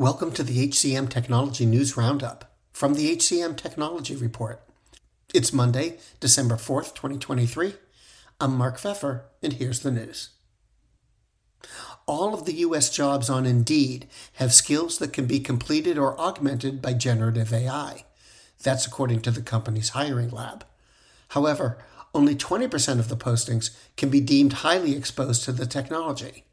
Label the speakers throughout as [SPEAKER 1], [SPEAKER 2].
[SPEAKER 1] Welcome to the HCM Technology News Roundup from the HCM Technology Report. It's Monday, December 4th, 2023. I'm Mark Feffer, and here's the news. All of the U.S. jobs on Indeed have skills that can be completed or augmented by generative AI. That's according to the company's hiring lab. However, only 20% of the postings can be deemed highly exposed to the technology.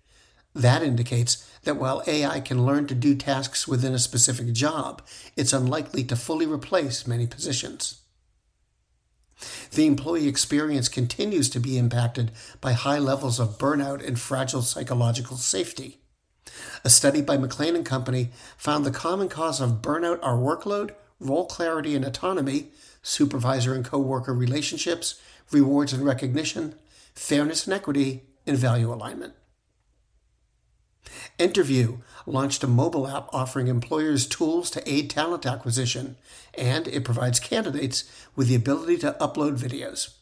[SPEAKER 1] That indicates that while AI can learn to do tasks within a specific job, it's unlikely to fully replace many positions. The employee experience continues to be impacted by high levels of burnout and fragile psychological safety. A study by McLean and Company found the common cause of burnout are workload, role clarity and autonomy, supervisor and coworker relationships, rewards and recognition, fairness and equity, and value alignment. Interview launched a mobile app offering employers tools to aid talent acquisition, and it provides candidates with the ability to upload videos.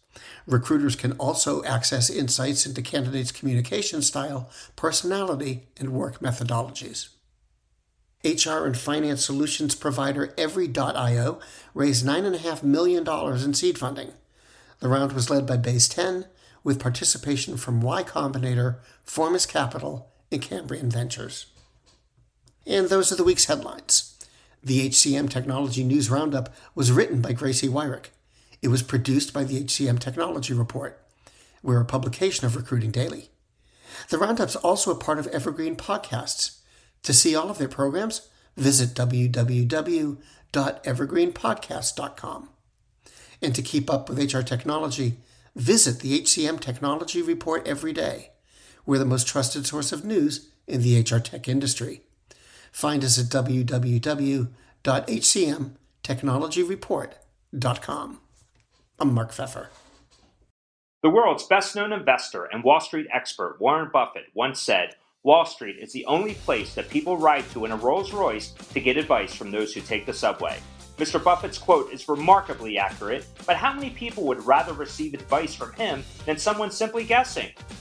[SPEAKER 1] Recruiters can also access insights into candidates' communication style, personality, and work methodologies. HR and finance solutions provider Every.io raised $9.5 million in seed funding. The round was led by Base 10, with participation from Y Combinator, Formus Capital, and Cambrian Ventures. And those are the week's headlines. The HCM Technology News Roundup was written by Gracie Wyrick. It was produced by the HCM Technology Report. We're a publication of Recruiting Daily. The Roundup's also a part of Evergreen Podcasts. To see all of their programs, visit www.evergreenpodcast.com. And to keep up with HR technology, visit the HCM Technology Report every day. We're the most trusted source of news in the HR tech industry. Find us at www.hcmtechnologyreport.com. I'm Mark Feffer.
[SPEAKER 2] The world's best known investor and Wall Street expert Warren Buffett once said, Wall Street is the only place that people ride to in a Rolls Royce to get advice from those who take the subway. Mr. Buffett's quote is remarkably accurate, but how many people would rather receive advice from him than someone simply guessing?